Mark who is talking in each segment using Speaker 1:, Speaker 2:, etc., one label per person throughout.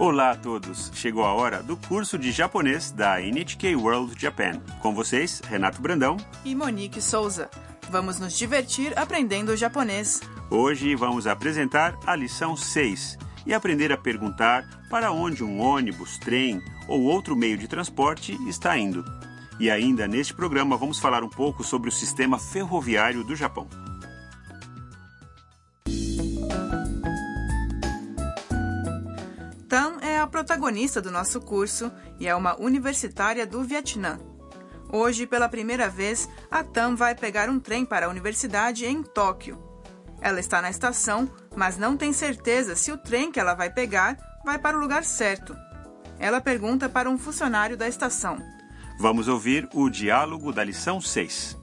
Speaker 1: Olá a todos! Chegou a hora do curso de japonês da NHK World Japan. Com vocês, Renato Brandão.
Speaker 2: E Monique Souza. Vamos nos divertir aprendendo japonês.
Speaker 1: Hoje vamos apresentar a lição 6 e aprender a perguntar para onde um ônibus, trem ou outro meio de transporte está indo. E ainda neste programa vamos falar um pouco sobre o sistema ferroviário do Japão.
Speaker 2: Protagonista do nosso curso e é uma universitária do Vietnã. Hoje, pela primeira vez, a Tam vai pegar um trem para a universidade em Tóquio. Ela está na estação, mas não tem certeza se o trem que ela vai pegar vai para o lugar certo. Ela pergunta para um funcionário da estação.
Speaker 1: Vamos ouvir o diálogo da lição 6.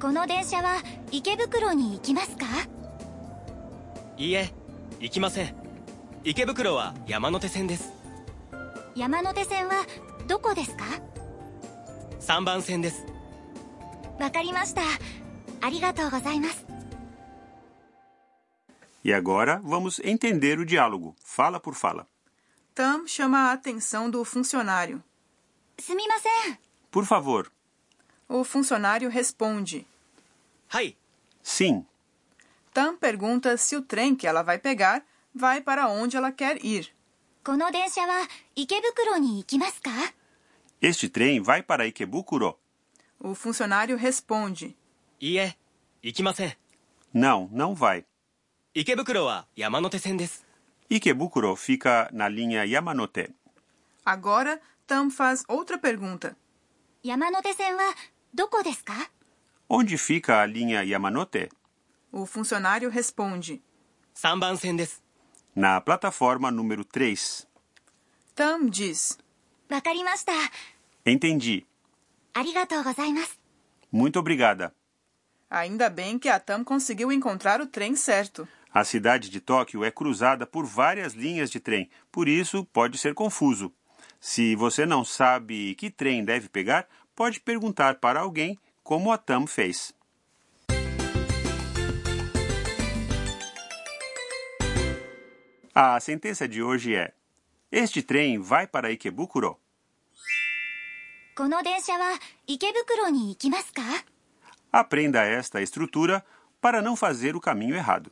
Speaker 3: この電車は池袋に行きますか
Speaker 4: いいえ行きません池袋は山手線です
Speaker 3: 山手線はどこですか
Speaker 4: 3番線です
Speaker 3: わかりましたありがとうございます
Speaker 1: E agora vamos entender o diálogo, fala por fala.
Speaker 2: Tam chama a atenção do funcionário.
Speaker 3: すみません
Speaker 1: Por favor,
Speaker 2: O funcionário responde.
Speaker 4: Hai.
Speaker 1: Sim.
Speaker 2: Tam pergunta se o trem que ela vai pegar vai para onde ela quer ir.
Speaker 1: Este trem vai para Ikebukuro?
Speaker 2: O funcionário responde.
Speaker 1: Não, não vai.
Speaker 4: Ikebukuro.
Speaker 1: Ikebukuro fica na linha Yamanote.
Speaker 2: Agora, Tam faz outra pergunta.
Speaker 3: Yamanote-sen wa doko desu ka?
Speaker 1: Onde fica a linha Yamanote?
Speaker 2: O funcionário responde:
Speaker 1: Na plataforma número 3.
Speaker 2: Tam diz:
Speaker 1: Entendi. Muito obrigada.
Speaker 2: Ainda bem que a Tam conseguiu encontrar o trem certo.
Speaker 1: A cidade de Tóquio é cruzada por várias linhas de trem, por isso pode ser confuso. Se você não sabe que trem deve pegar, pode perguntar para alguém como a Tam fez. A sentença de hoje é: Este trem vai para Ikebukuro.
Speaker 3: この電車は池袋に行きますか
Speaker 1: Aprenda esta estrutura para não fazer o caminho errado.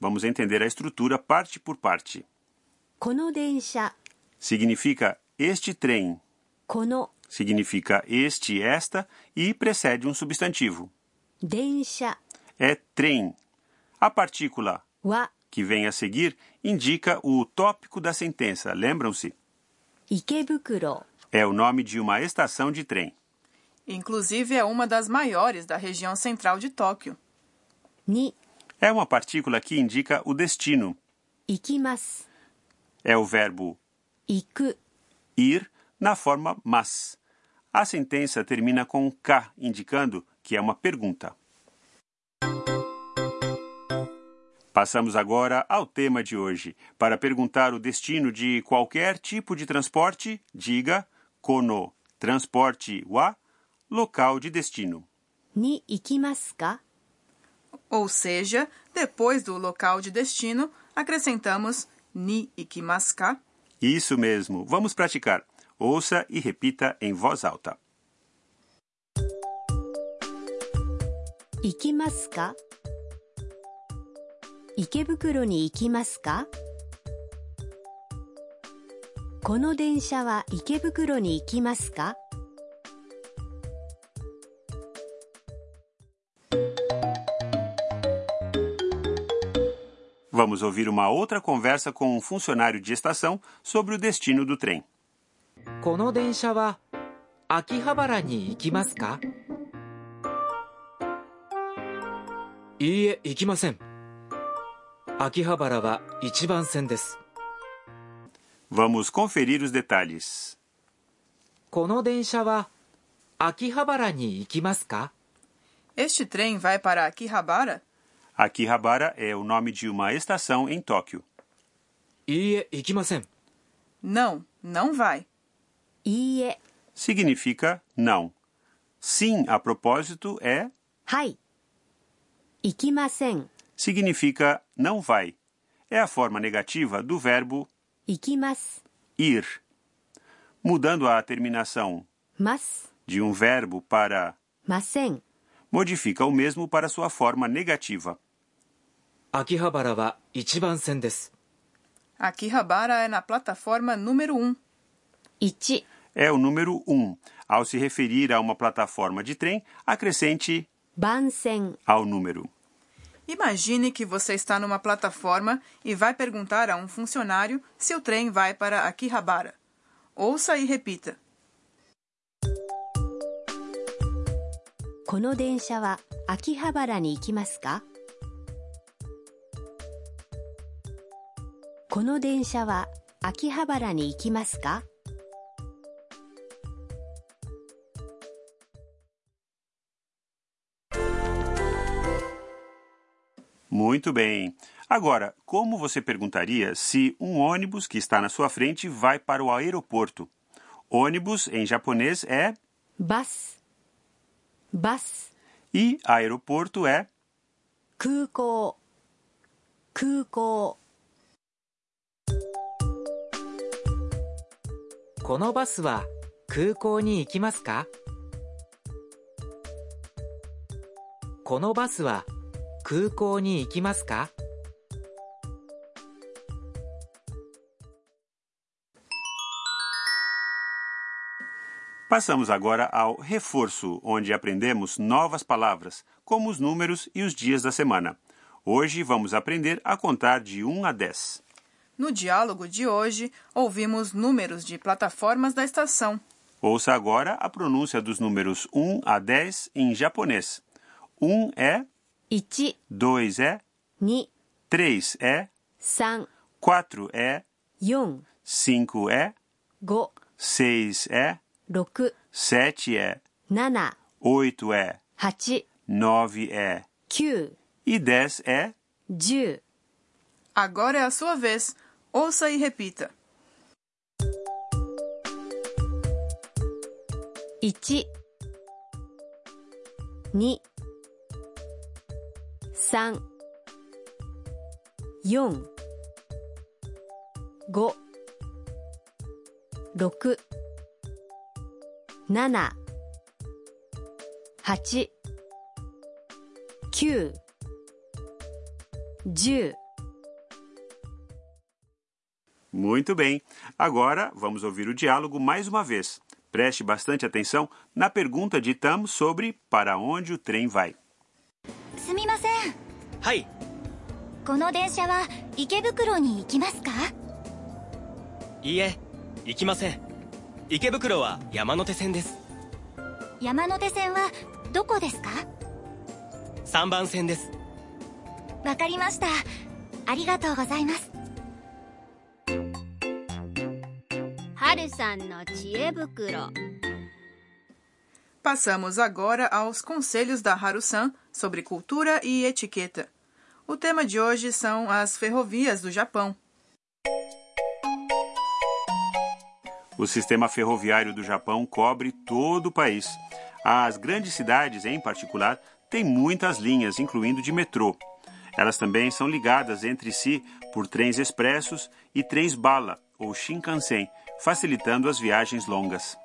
Speaker 1: Vamos entender a estrutura parte por parte.
Speaker 5: この電車
Speaker 1: Significa este trem,
Speaker 5: この
Speaker 1: significa este, esta e precede um substantivo.
Speaker 5: Densha
Speaker 1: é trem. A partícula
Speaker 5: wa
Speaker 1: que vem a seguir indica o tópico da sentença, lembram-se?
Speaker 5: Ikebukuro
Speaker 1: é o nome de uma estação de trem.
Speaker 2: Inclusive é uma das maiores da região central de Tóquio.
Speaker 5: Ni
Speaker 1: é uma partícula que indica o destino.
Speaker 5: Ikimasu
Speaker 1: é o verbo
Speaker 5: iku
Speaker 1: ir na forma mas. A sentença termina com um K, indicando que é uma pergunta. Passamos agora ao tema de hoje. Para perguntar o destino de qualquer tipo de transporte, diga kono transporte wa local de destino.
Speaker 5: Ni ikimasu ka?
Speaker 2: Ou seja, depois do local de destino, acrescentamos ni ikimasu ka?
Speaker 1: Isso mesmo. Vamos praticar. Ouça e repita em voz alta.
Speaker 5: 行きますか池袋に行きますかこの電車は池袋に行きますか
Speaker 1: Vamos ouvir uma outra conversa com um funcionário de estação sobre o destino do trem.
Speaker 6: この電車は秋葉原に行きますかいいえ行きません秋葉原は一番線です
Speaker 1: Vamos conferir os detalhes.
Speaker 6: この電車は秋葉原に行きますか
Speaker 2: Este trem vai para Akihabara?
Speaker 1: Akihabara é o nome de uma estação em Tóquio.
Speaker 6: いいえ行きません
Speaker 2: Não, não vai.
Speaker 5: いいえ
Speaker 1: Significa não. sim a propósito é
Speaker 5: はい行きません
Speaker 1: significa não vai. É a forma negativa do verbo
Speaker 5: 行きます
Speaker 1: ir. Mudando a terminação
Speaker 5: ます
Speaker 1: de um verbo para
Speaker 5: ません
Speaker 1: modifica o mesmo para sua forma negativa.
Speaker 6: 秋葉原は一番線です
Speaker 2: Akihabara é na plataforma número 1.
Speaker 5: 1
Speaker 1: É o número 1. Ao se referir a uma plataforma de trem, acrescente
Speaker 5: 番線
Speaker 1: ao número.
Speaker 2: Imagine que você está numa plataforma e vai perguntar a um funcionário se o trem vai para Akihabara. Ouça e repita.
Speaker 5: この電車は秋葉原に行きますかこの電車は秋葉原に行きますか
Speaker 1: Muito bem. Agora, como você perguntaria se um ônibus que está na sua frente vai para o aeroporto? Ônibus em japonês é
Speaker 5: バスバス
Speaker 1: e aeroporto é
Speaker 5: 空港空港
Speaker 7: このバスは空港に行きますかこのバスは 空港に行きますか
Speaker 1: Passamos agora ao reforço, onde aprendemos novas palavras, como os números e os dias da semana. Hoje vamos aprender a contar de 1 a 10.
Speaker 2: No diálogo de hoje, ouvimos números de plataformas da estação.
Speaker 1: Ouça agora a pronúncia dos números 1 a 10 em japonês. 1 é,
Speaker 5: 1
Speaker 1: 2 é,
Speaker 5: 2
Speaker 1: 3 é,
Speaker 5: 3
Speaker 1: 4 é,
Speaker 5: 4
Speaker 1: 5 é,
Speaker 5: 5
Speaker 1: 6 é,
Speaker 5: 6
Speaker 1: 7 é,
Speaker 5: 7
Speaker 1: 8 é,
Speaker 5: 8
Speaker 1: 9 é?
Speaker 5: 9
Speaker 1: e 10 é?
Speaker 5: 10
Speaker 2: Agora é a sua vez. Ouça e repita.
Speaker 5: 1 2 3 4 5 6 7 8 9 10
Speaker 1: Muito bem. Agora vamos ouvir o diálogo mais uma vez. Preste bastante atenção na pergunta de Tam sobre para onde o trem vai.
Speaker 3: すみません。
Speaker 4: はい。
Speaker 3: この電車は池袋に行きますか？
Speaker 4: いいえ行きません。池袋は山手線です。
Speaker 3: 山手線はどこですか
Speaker 4: ？3番線です。
Speaker 3: わかりました。ありがとうございます。
Speaker 8: 春さんの知恵袋
Speaker 2: Passamos agora aos conselhos da Haru-san sobre cultura e etiqueta. O tema de hoje são as ferrovias do Japão.
Speaker 1: O sistema ferroviário do Japão cobre todo o país. As grandes cidades, em particular, têm muitas linhas, incluindo de metrô. Elas também são ligadas entre si por trens expressos e trens bala, ou Shinkansen, facilitando as viagens longas.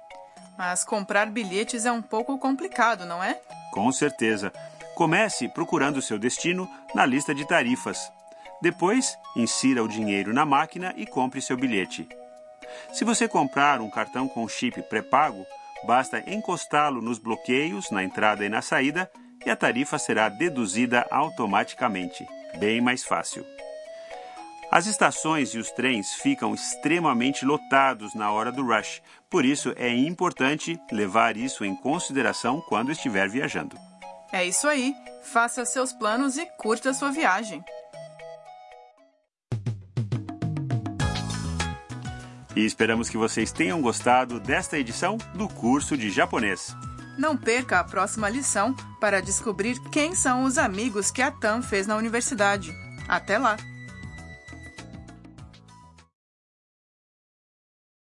Speaker 2: Mas comprar bilhetes é um pouco complicado, não é?
Speaker 1: Com certeza. Comece procurando seu destino na lista de tarifas. Depois, insira o dinheiro na máquina e compre seu bilhete. Se você comprar um cartão com chip pré-pago, basta encostá-lo nos bloqueios na entrada e na saída e a tarifa será deduzida automaticamente. Bem mais fácil. As estações e os trens ficam extremamente lotados na hora do rush, por isso é importante levar isso em consideração quando estiver viajando.
Speaker 2: É isso aí. Faça seus planos e curta sua viagem.
Speaker 1: E esperamos que vocês tenham gostado desta edição do curso de japonês.
Speaker 2: Não perca a próxima lição para descobrir quem são os amigos que a Tam fez na universidade. Até lá!